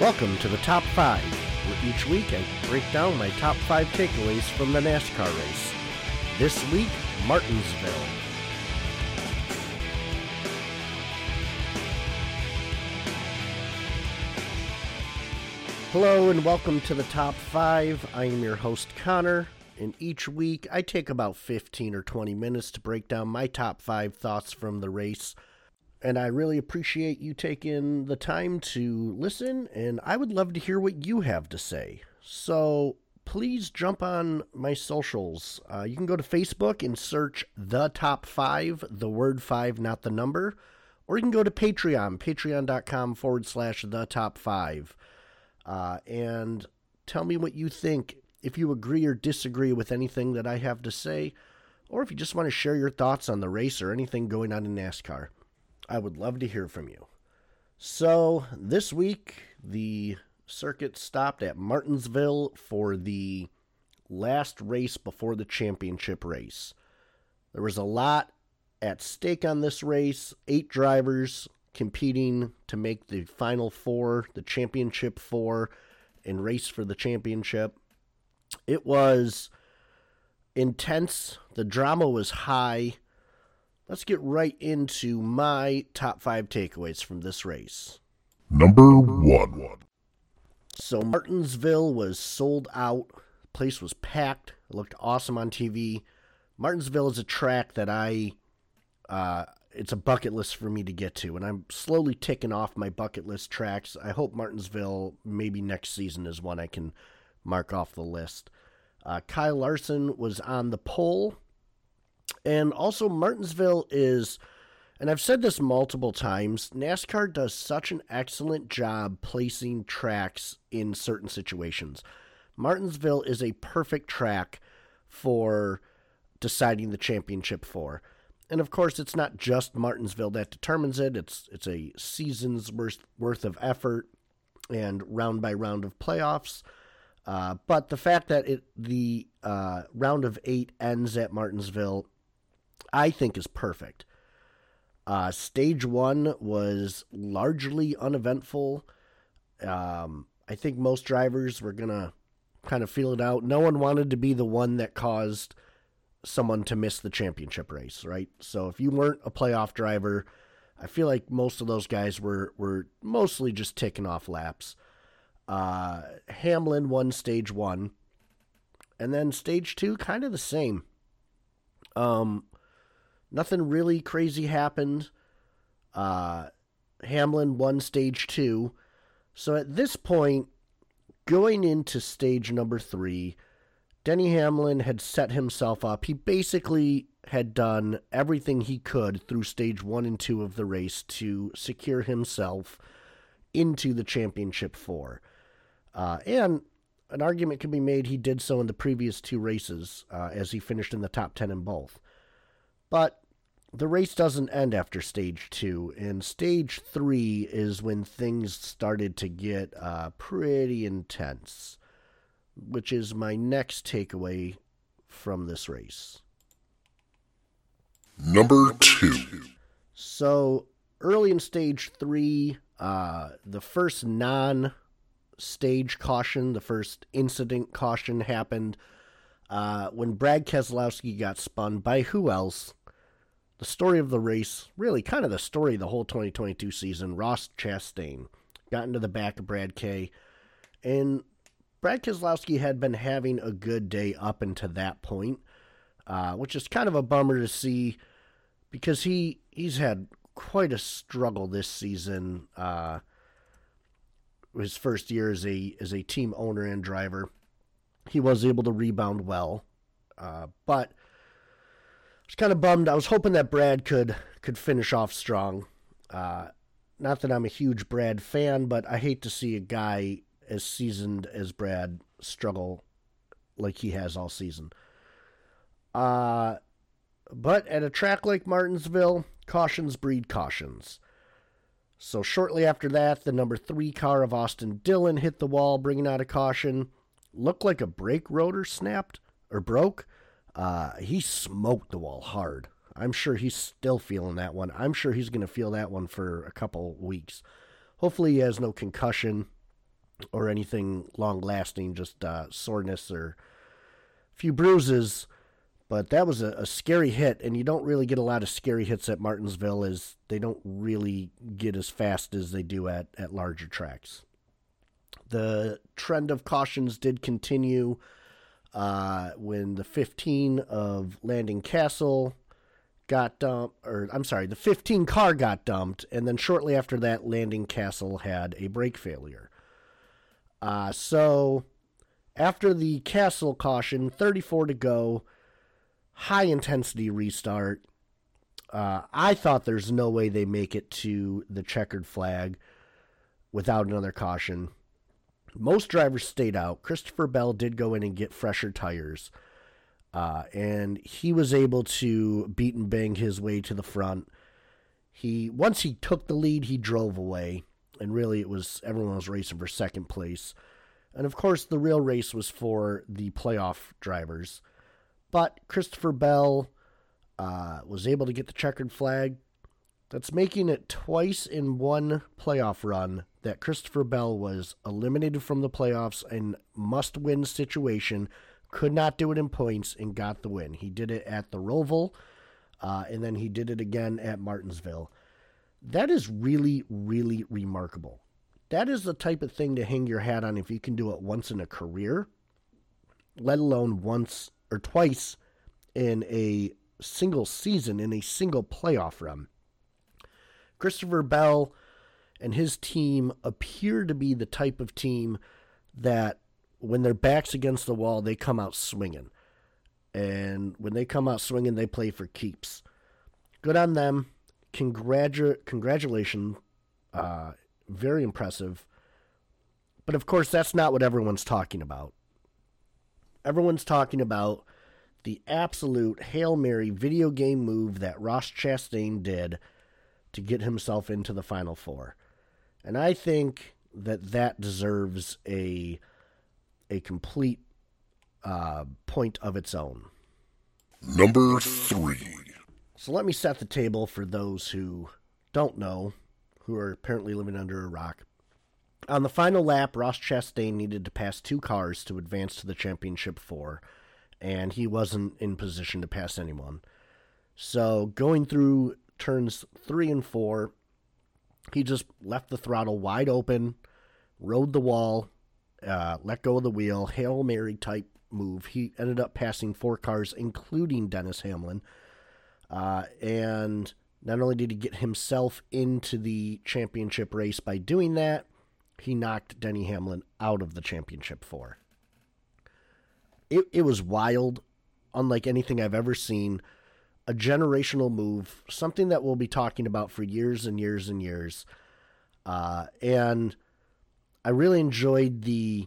Welcome to the Top 5, where each week I break down my top 5 takeaways from the NASCAR race. This week, Martinsville. Hello and welcome to the Top 5. I am your host, Connor, and each week I take about 15 or 20 minutes to break down my top 5 thoughts from the race and I really appreciate you taking the time to listen, and I would love to hear what you have to say. So please jump on my socials. Uh, you can go to Facebook and search the top five, the word five, not the number, or you can go to Patreon, patreon.com forward slash the top five, uh, and tell me what you think. If you agree or disagree with anything that I have to say, or if you just want to share your thoughts on the race or anything going on in NASCAR. I would love to hear from you. So, this week, the circuit stopped at Martinsville for the last race before the championship race. There was a lot at stake on this race, eight drivers competing to make the final four, the championship four, and race for the championship. It was intense, the drama was high let's get right into my top five takeaways from this race. Number one. So Martinsville was sold out. The place was packed. It looked awesome on TV. Martinsville is a track that I, uh, it's a bucket list for me to get to, and I'm slowly ticking off my bucket list tracks. I hope Martinsville maybe next season is one I can mark off the list. Uh, Kyle Larson was on the pole and also, Martinsville is, and I've said this multiple times, NASCAR does such an excellent job placing tracks in certain situations. Martinsville is a perfect track for deciding the championship for. And of course, it's not just Martinsville that determines it. It's it's a season's worth worth of effort and round by round of playoffs. Uh, but the fact that it the uh, round of eight ends at Martinsville I think is perfect. Uh, stage one was largely uneventful. Um, I think most drivers were to kind of feel it out. No one wanted to be the one that caused someone to miss the championship race, right? So if you weren't a playoff driver, I feel like most of those guys were, were mostly just taking off laps. Uh, Hamlin won stage one, and then stage two, kind of the same. Um, Nothing really crazy happened. Uh, Hamlin won stage two. So at this point, going into stage number three, Denny Hamlin had set himself up. He basically had done everything he could through stage one and two of the race to secure himself into the championship four. Uh, and an argument can be made he did so in the previous two races uh, as he finished in the top 10 in both. But the race doesn't end after stage two, and stage three is when things started to get uh, pretty intense, which is my next takeaway from this race. Number two. So early in stage three, uh, the first non stage caution, the first incident caution happened uh, when Brad Keselowski got spun by who else? The story of the race, really kind of the story of the whole 2022 season, Ross Chastain got into the back of Brad K. And Brad Keselowski had been having a good day up until that point, uh, which is kind of a bummer to see because he he's had quite a struggle this season. Uh, his first year as a as a team owner and driver, he was able to rebound well, uh, but was kind of bummed. I was hoping that Brad could could finish off strong. Uh, not that I'm a huge Brad fan, but I hate to see a guy as seasoned as Brad struggle like he has all season. Uh, but at a track like Martinsville, cautions breed cautions. So shortly after that, the number three car of Austin Dillon hit the wall, bringing out a caution. Looked like a brake rotor snapped or broke. Uh, he smoked the wall hard. I'm sure he's still feeling that one. I'm sure he's going to feel that one for a couple weeks. Hopefully, he has no concussion. or anything long lasting, just uh, soreness or a few bruises. But that was a, a, scary hit, and you don't really get a lot of scary hits at Martinsville, as they don't really get as fast as they do at, at larger tracks. The trend of cautions did continue uh, when the 15 of Landon Cassill got dumped, or I'm sorry, the 15 car got dumped, and then shortly after that, Landon Cassill had a brake failure. Uh, so after the Cassill caution, 34 to go high intensity restart. Uh, I thought there's no way they make it to the checkered flag without another caution. Most drivers stayed out. Christopher Bell did go in and get fresher tires. Uh, and he was able to beat and bang his way to the front. He once he took the lead, he drove away, and really it was everyone was racing for second place. And of course, the real race was for the playoff drivers. But Christopher Bell uh, was able to get the checkered flag. That's making it twice in one playoff run that Christopher Bell was eliminated from the playoffs in must win situation, could not do it in points, and got the win. He did it at the Roval, uh, and then he did it again at Martinsville. That is really, really remarkable. That is the type of thing to hang your hat on if you can do it once in a career, let alone once or twice in a single season, in a single playoff run. Christopher Bell and his team appear to be the type of team that when their backs against the wall, they come out swinging. And when they come out swinging, they play for keeps. Good on them. Congratu- congratulations. Uh, very impressive. But of course, that's not what everyone's talking about everyone's talking about the absolute Hail Mary video game move that Ross Chastain did to get himself into the Final Four. And I think that that deserves a a complete uh, point of its own. Number three. So let me set the table for those who don't know, who are apparently living under a rock. On the final lap, Ross Chastain needed to pass two cars to advance to the championship four, and he wasn't in position to pass anyone. So, going through turns three and four, he just left the throttle wide open, rode the wall, uh, let go of the wheel, Hail Mary type move. He ended up passing four cars, including Dennis Hamlin. Uh, and not only did he get himself into the championship race by doing that, he knocked Denny Hamlin out of the championship four. It, it was wild, unlike anything I've ever seen. A generational move, something that we'll be talking about for years and years and years. Uh, and I really enjoyed the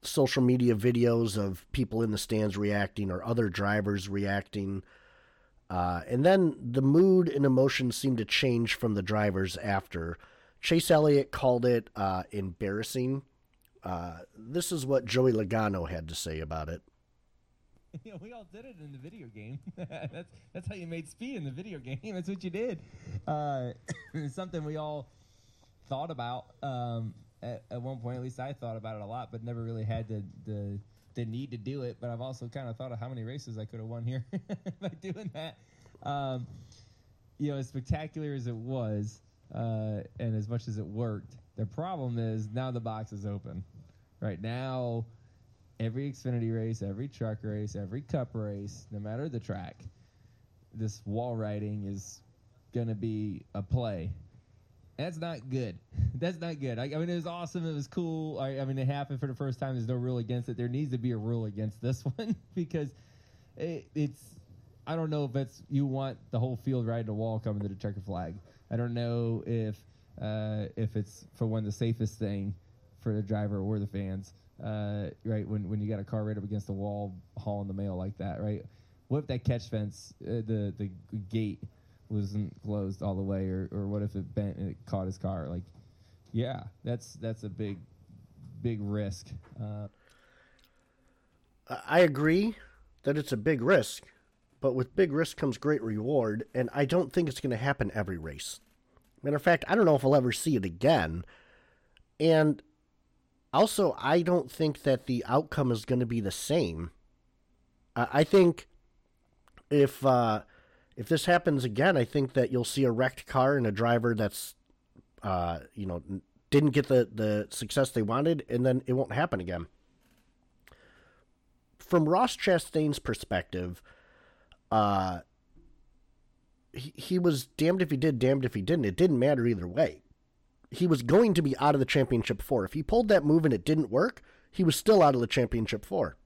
social media videos of people in the stands reacting or other drivers reacting. Uh, and then the mood and emotion seemed to change from the drivers after. Chase Elliott called it uh, embarrassing. Uh, this is what Joey Logano had to say about it. Yeah, we all did it in the video game. that's that's how you made speed in the video game. That's what you did. Uh, it's something we all thought about um, at, at, one point. At least I thought about it a lot, but never really had the the, the need to do it. But I've also kind of thought of how many races I could have won here by doing that. Um, you know, as spectacular as it was, uh, and as much as it worked, the problem is now the box is open. Right now, every Xfinity race, every truck race, every Cup race, no matter the track, this wall riding is going to be a play. That's not good. That's not good. I, I, mean, it was awesome. It was cool. I, I, mean, it happened for the first time. There's no rule against it. There needs to be a rule against this one because it, it's. I don't know if it's you want the whole field riding a wall coming to the checker flag. I don't know if uh, if it's for one the safest thing for the driver or the fans. Uh, right when when you got a car right up against the wall hauling the mail like that, right? What if that catch fence, uh, the the gate wasn't closed all the way, or or what if it bent and it caught his car? Like, yeah, that's that's a big big risk. Uh, I agree that it's a big risk. But with big risk comes great reward, and I don't think it's going to happen every race. Matter of fact, I don't know if I'll ever see it again. And also, I don't think that the outcome is going to be the same. I, think if uh, if this happens again, I think that you'll see a wrecked car and a driver that's uh, you know didn't get the the success they wanted, and then it won't happen again. From Ross Chastain's perspective, uh, he, he was damned if he did, damned if he didn't. It didn't matter either way. He was going to be out of the championship four. If he pulled that move and it didn't work, he was still out of the championship four.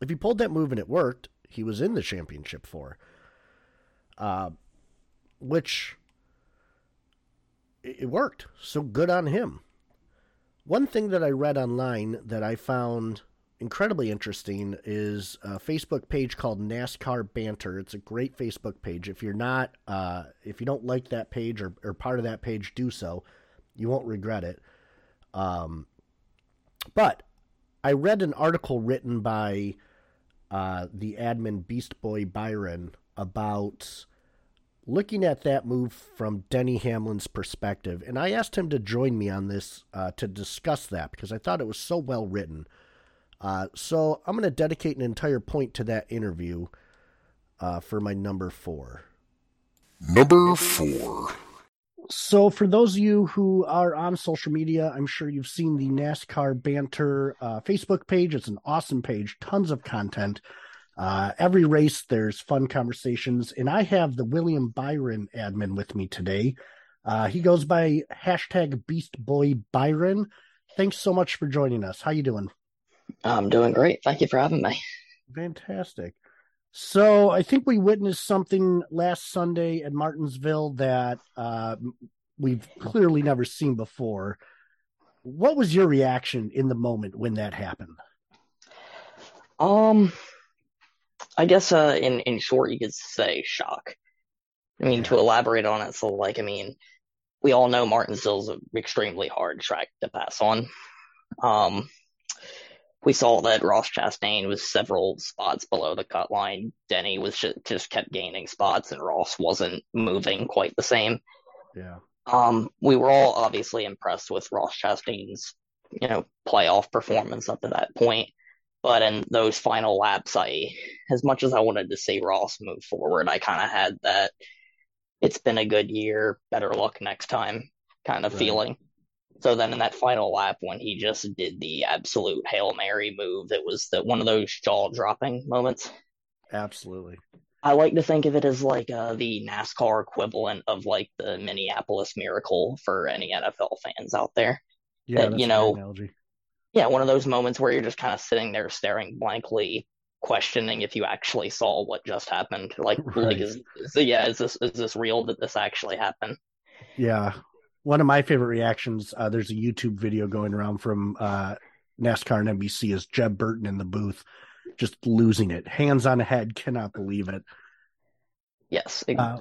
If he pulled that move and it worked, he was in the championship four. Uh, which it worked. So good on him. One thing that I read online that I found incredibly interesting is a Facebook page called NASCAR Banter. It's a great Facebook page. If you're not, uh, if you don't like that page or, or part of that page, do so. You won't regret it. Um, but I read an article written by uh, the admin Beast Boy Byron about looking at that move from Denny Hamlin's perspective. And I asked him to join me on this uh, to discuss that because I thought it was so well written. Uh, so I'm going to dedicate an entire point to that interview uh, for my number four. Number four. So, for those of you who are on social media, I'm sure you've seen the NASCAR Banter uh, Facebook page. It's an awesome page, tons of content. Uh, every race, there's fun conversations. And I have the William Byron admin with me today. Uh, he goes by hashtag Beast Boy Byron. Thanks so much for joining us. How you doing? I'm doing great. Thank you for having me. Fantastic. So I think we witnessed something last Sunday at Martinsville that uh, we've clearly never seen before. What was your reaction in the moment when that happened? Um, I guess uh, in in short, you could say shock. I mean, to elaborate on it, so like, I mean, we all know Martinsville's an extremely hard track to pass on. Um, we saw that Ross Chastain was several spots below the cut line. Denny was just, just kept gaining spots, and Ross wasn't moving quite the same. Yeah. Um, we were all obviously impressed with Ross Chastain's, you know, playoff performance up to that point. But in those final laps, I, as much as I wanted to see Ross move forward, I kind of had that it's been a good year, better luck next time kind of right. feeling. So then in that final lap, when he just did the absolute Hail Mary move, it was the, one of those jaw dropping moments. Absolutely. I like to think of it as like uh, the NASCAR equivalent of like the Minneapolis Miracle for any NFL fans out there. Yeah, that, you know, yeah, one of those moments where you're just kind of sitting there staring blankly, questioning if you actually saw what just happened. Like, right. like is, is, yeah, is this is this real? Did this actually happen? Yeah, one of my favorite reactions. Uh, there's a YouTube video going around from uh, NASCAR and NBC is Jeff Burton in the booth, just losing it, hands on head, cannot believe it. Yes, it, uh,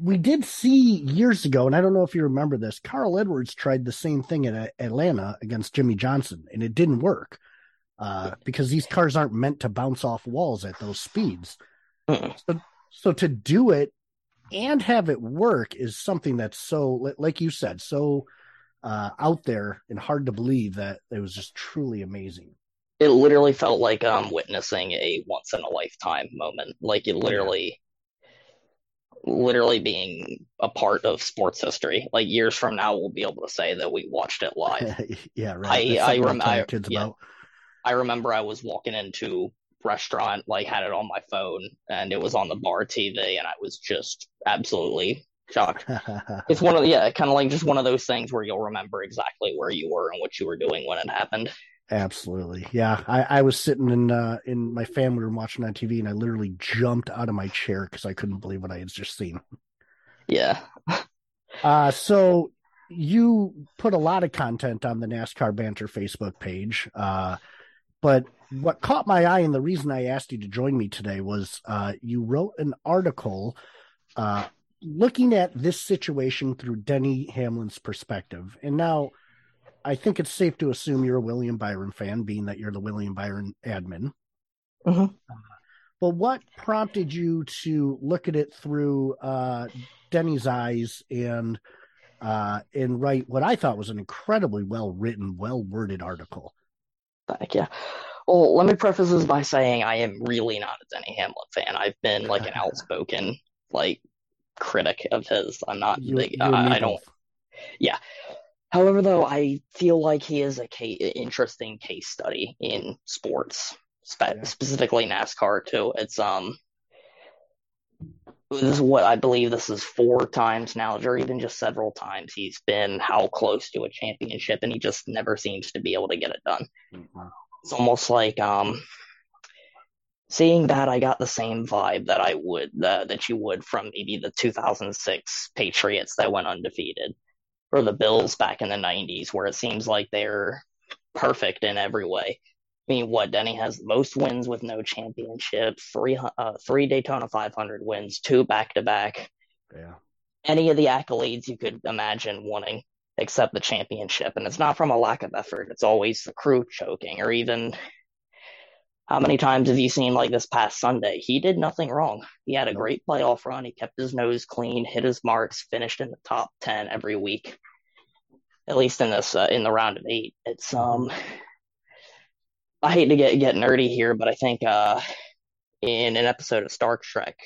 we did see years ago, and I don't know if you remember this. Carl Edwards tried the same thing at Atlanta against Jimmie Johnson, and it didn't work uh, because these cars aren't meant to bounce off walls at those speeds. Mm. So, so to do it and have it work is something that's so, like you said, so uh, out there and hard to believe that it was just truly amazing. It literally felt like um witnessing a once in a lifetime moment. Like it literally, literally being a part of sports history. Like years from now, we'll be able to say that we watched it live. yeah, right. I I, rem- I, yeah, I remember I was walking into restaurant, like had it on my phone and it was on the bar TV and I was just absolutely shocked. it's one of the, yeah, kind of like just one of those things where you'll remember exactly where you were and what you were doing when it happened. Absolutely. Yeah. I, I was sitting in uh, in my family room watching on TV and I literally jumped out of my chair because I couldn't believe what I had just seen. Yeah. uh so you put a lot of content on the NASCAR Banter Facebook page. Uh but what caught my eye and the reason I asked you to join me today was uh, you wrote an article uh, looking at this situation through Denny Hamlin's perspective. And now I think it's safe to assume you're a William Byron fan, being that you're the William Byron admin. Uh-huh. Uh, but what prompted you to look at it through uh, Denny's eyes and uh, and write what I thought was an incredibly well written, well worded article. Thank you. Well, let me preface this by saying I am really not a Denny Hamlin fan. I've been like an outspoken like critic of his. I'm not You, big. you and me I, I don't. Yeah. However, though, I feel like he is a case, interesting case study in sports, spe- Yeah. specifically NASCAR too. It's um, this is what I believe this is four times now, or even just several times he's been how close to a championship, and he just never seems to be able to get it done. Mhm. It's almost like um, seeing that I got the same vibe that I would uh, that you would from maybe the 2006 Patriots that went undefeated, or the Bills back in the 90s, where it seems like they're perfect in every way. Mean, what Denny has the most wins with no championship, three uh, three Daytona 500 wins, two back to back, Yeah. any of the accolades you could imagine wanting, except the championship. And it's not from a lack of effort. It's always the crew choking or even how many times have you seen like this past Sunday? He did nothing wrong. He had a great playoff run. He kept his nose clean, hit his marks, finished in the top 10 every week. At least in this uh, in the round of 8. It's um I hate to get get nerdy here, but I think uh in an episode of Star Trek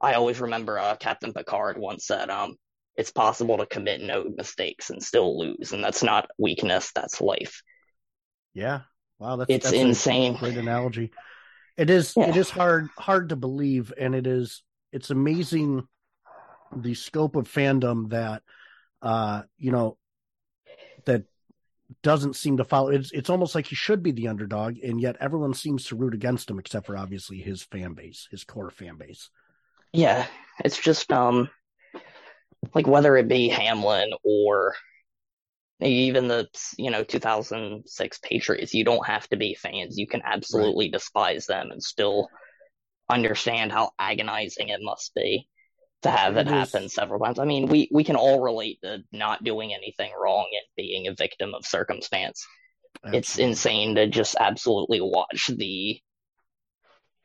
I always remember uh, Captain Picard once said, um, it's possible to commit no mistakes and still lose, and that's not weakness, that's life. Yeah. Wow, that's It's that's insane. great analogy. It is Yeah. it is hard hard to believe, and it is it's amazing the scope of fandom that uh you know that doesn't seem to follow it's it's almost like he should be the underdog and yet everyone seems to root against him except for obviously his fan base his core fan base. Yeah, it's just um like whether it be Hamlin or even the you know 2006 Patriots, you don't have to be fans. You can absolutely despise them and still understand how agonizing it must be to have It happen several times. I mean, we we can all relate to not doing anything wrong and being a victim of circumstance. It's insane to just absolutely watch the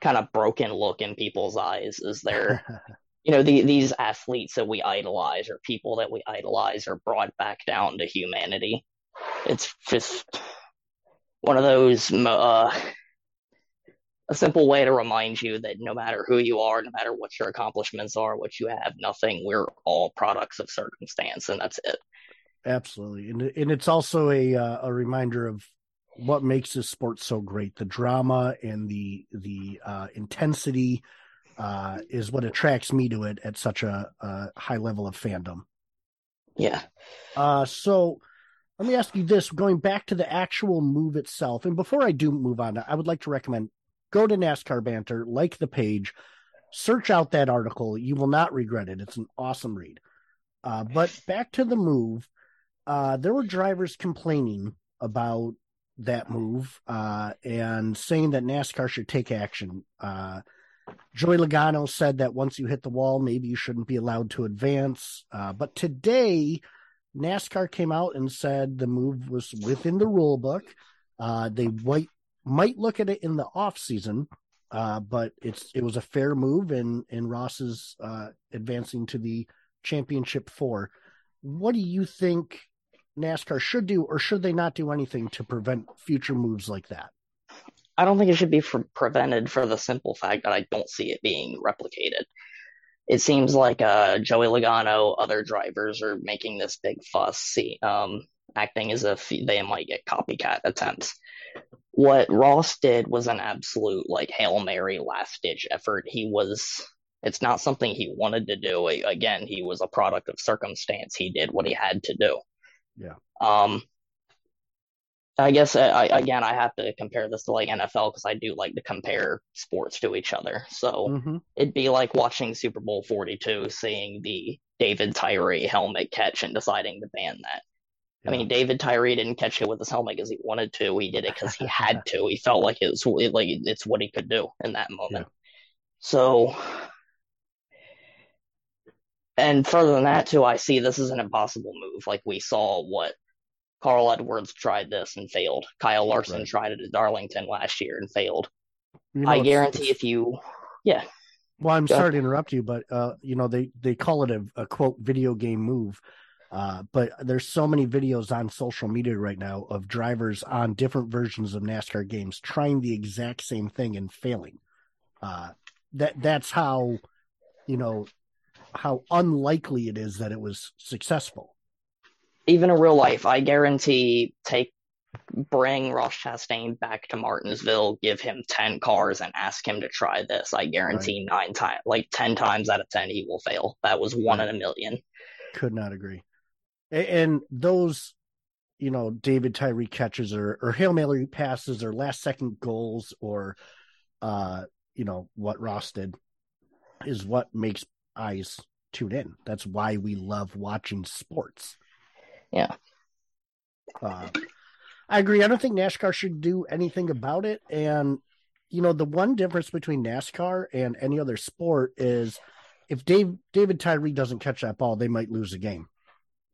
kind of broken look in people's eyes as they're you know, the, these athletes that we idolize or people that we idolize are brought back down to humanity. It's just one of those, uh, a simple way to remind you that no matter who you are, no matter what your accomplishments are, what you have, nothing, we're all products of circumstance, and that's it. Absolutely, and and it's also a uh, a reminder of what makes this sport so great. The drama and the the uh, intensity uh, is what attracts me to it at such a, a high level of fandom. Yeah. Uh, so let me ask you this: going back to the actual move itself, and before I do move on, I would like to recommend go to NASCAR Banter, like the page, search out that article. You will not regret it. It's an awesome read. Uh, but back to the move, uh, there were drivers complaining about that move uh, and saying that NASCAR should take action. Uh, Joey Logano said that once you hit the wall, maybe you shouldn't be allowed to advance. Uh, but today, NASCAR came out and said the move was within the rule book. Uh, they might might look at it in the off season, uh, but it's it was a fair move, and and Ross is uh, advancing to the championship four. What do you think NASCAR should do, or should they not do anything to prevent future moves like that? I don't think it should be for prevented for the simple fact that I don't see it being replicated. It seems like uh, Joey Logano, other drivers are making this big fuss, see, um, acting as if they might get copycat attempts. What Ross did was an absolute like Hail Mary last ditch effort. He was it's not something he wanted to do. Again, he was a product of circumstance. He did what he had to do. Yeah. Um I guess I, I again I have to compare this to like NFL because I do like to compare sports to each other. So Mm-hmm. it'd be like watching Super Bowl 42, seeing the David Tyree helmet catch and deciding to ban that. I mean, David Tyree didn't catch it with his helmet because he wanted to. He did it because he had to. He felt like it was like it's what he could do in that moment. So, and further than that too, I see this as an impossible move. Like we saw what Carl Edwards tried this and failed. Kyle Larson Right. tried it at Darlington last year and failed. You know, I guarantee if you, yeah. Well, I'm Go sorry to interrupt you, but uh, you know they they call it a, a quote video game move. Uh, but there's so many videos on social media right now of drivers on different versions of NASCAR games trying the exact same thing and failing. Uh, that that's how, you know, how unlikely it is that it was successful. Even in real life, I guarantee take bring Ross Chastain back to Martinsville, give him 10 cars and ask him to try this. I guarantee right. nine times, like 10 times out of 10, he will fail. That was one in a million. Could not agree. And those, you know, David Tyree catches or, or Hail Mary passes or last second goals or, uh, you know, what Ross did is what makes eyes tune in. That's why we love watching sports. Yeah. Uh, I agree. I don't think NASCAR should do anything about it. And, you know, the one difference between NASCAR and any other sport is if Dave David Tyree doesn't catch that ball, they might lose the game.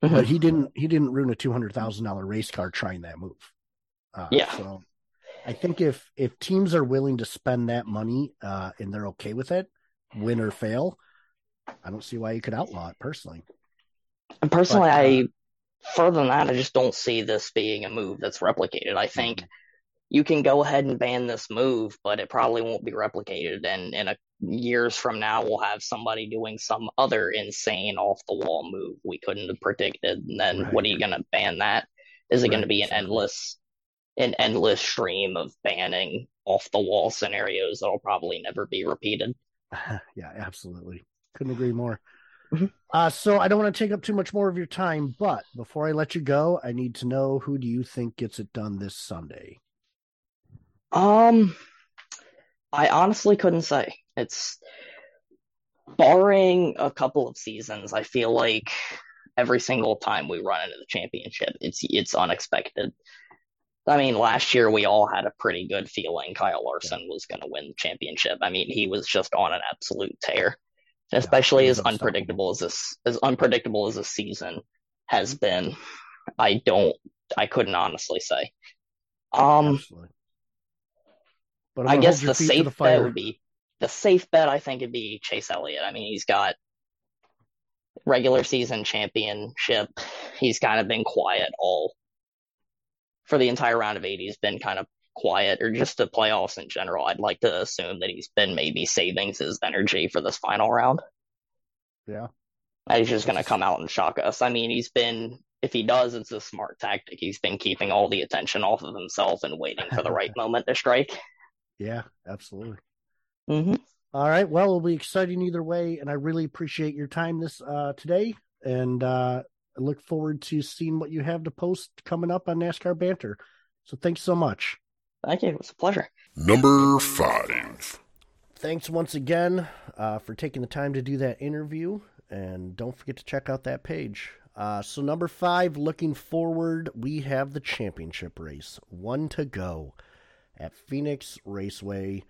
Mm-hmm. But he didn't he didn't ruin a two hundred thousand dollar race car trying that move. Uh, yeah. So I think if if teams are willing to spend that money uh, and they're okay with it, win or fail, I don't see why you could outlaw it personally. And personally, but, uh, I further than that, I just don't see this being a move that's replicated. I think mm-hmm. You can go ahead and ban this move, but it probably won't be replicated. And in a years from now, we'll have somebody doing some other insane off the wall move we couldn't have predicted. And then right. what are you going to ban that? Is it right. going to be an endless, an endless stream of banning off the wall scenarios that'll probably never be repeated? yeah, absolutely. Couldn't agree more. Mm-hmm. Uh, so I don't want to take up too much more of your time, but before I let you go, I need to know who do you think gets it done this Sunday? Um, I honestly couldn't say. It's barring a couple of seasons. I feel like every single time we run into the championship, it's it's unexpected. I mean, last year we all had a pretty good feeling Kyle Larson was going to win the championship. I mean, he was just on an absolute tear especially yeah, as unpredictable as this as unpredictable as this season has been. I don't I couldn't honestly say. Um Absolutely. But I guess the safe the bet would be the safe bet I think would be Chase Elliott. I mean he's got regular season championship. He's kind of been quiet all for the entire round of eight. He's been kind of quiet or just the playoffs in general, I'd like to assume that he's been maybe saving his energy for this final round. Yeah. he's just going to come out and shock us. I mean, he's been, if he does, it's a smart tactic. He's been keeping all the attention off of himself and waiting for the right moment to strike. Yeah, absolutely. Mm-hmm. All right. Well, it'll be exciting either way. And I really appreciate your time this uh, today. And uh, I look forward to seeing what you have to post coming up on NASCAR Banter. So thanks so much. Thank you. It was a pleasure. Number five. Thanks once again uh, for taking the time to do that interview. And don't forget to check out that page. Uh, so, number five, looking forward, we have the championship race. One to go at Phoenix Raceway.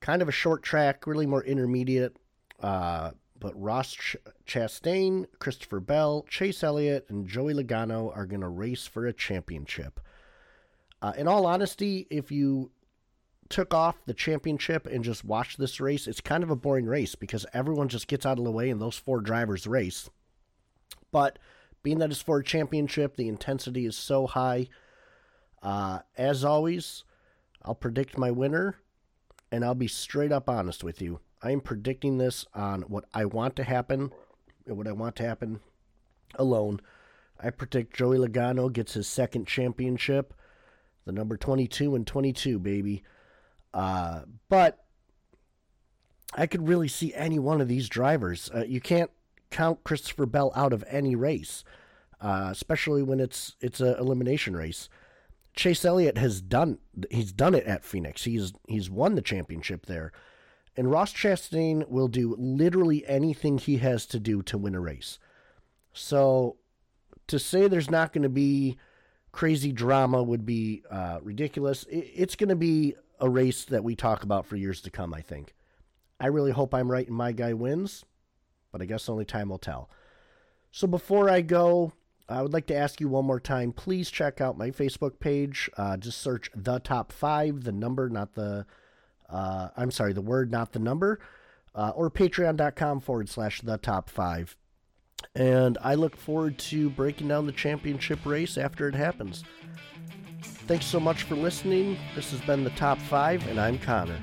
Kind of a short track, really more intermediate. Uh, but Ross Ch- Chastain, Christopher Bell, Chase Elliott, and Joey Logano are going to race for a championship. Uh, in all honesty, if you took off the championship and just watched this race, it's kind of a boring race because everyone just gets out of the way and those four drivers race. But being that it's for a championship, the intensity is so high. Uh, as always, I'll predict my winner and I'll be straight up honest with you. I am predicting this on what I want to happen, and what I want to happen alone. I predict Joey Logano gets his second championship the number 22 and 22, baby. Uh, but I could really see any one of these drivers. Uh, you can't count Christopher Bell out of any race, uh, especially when it's it's an elimination race. Chase Elliott has done he's done it at Phoenix. He's he's won the championship there. And Ross Chastain will do literally anything he has to do to win a race. So to say there's not going to be crazy drama would be uh, ridiculous. it's going to be a race that we talk about for years to come, I think. I really hope I'm right and my guy wins, but I guess only time will tell. So before I go, I would like to ask you one more time please check out my Facebook page. Uh, just search the top five, the number, not the, uh, I'm sorry, the word, not the number, uh, or patreon.com forward slash the top five. And I look forward to breaking down the championship race after it happens. Thanks so much for listening. This has been the top five, and I'm Connor.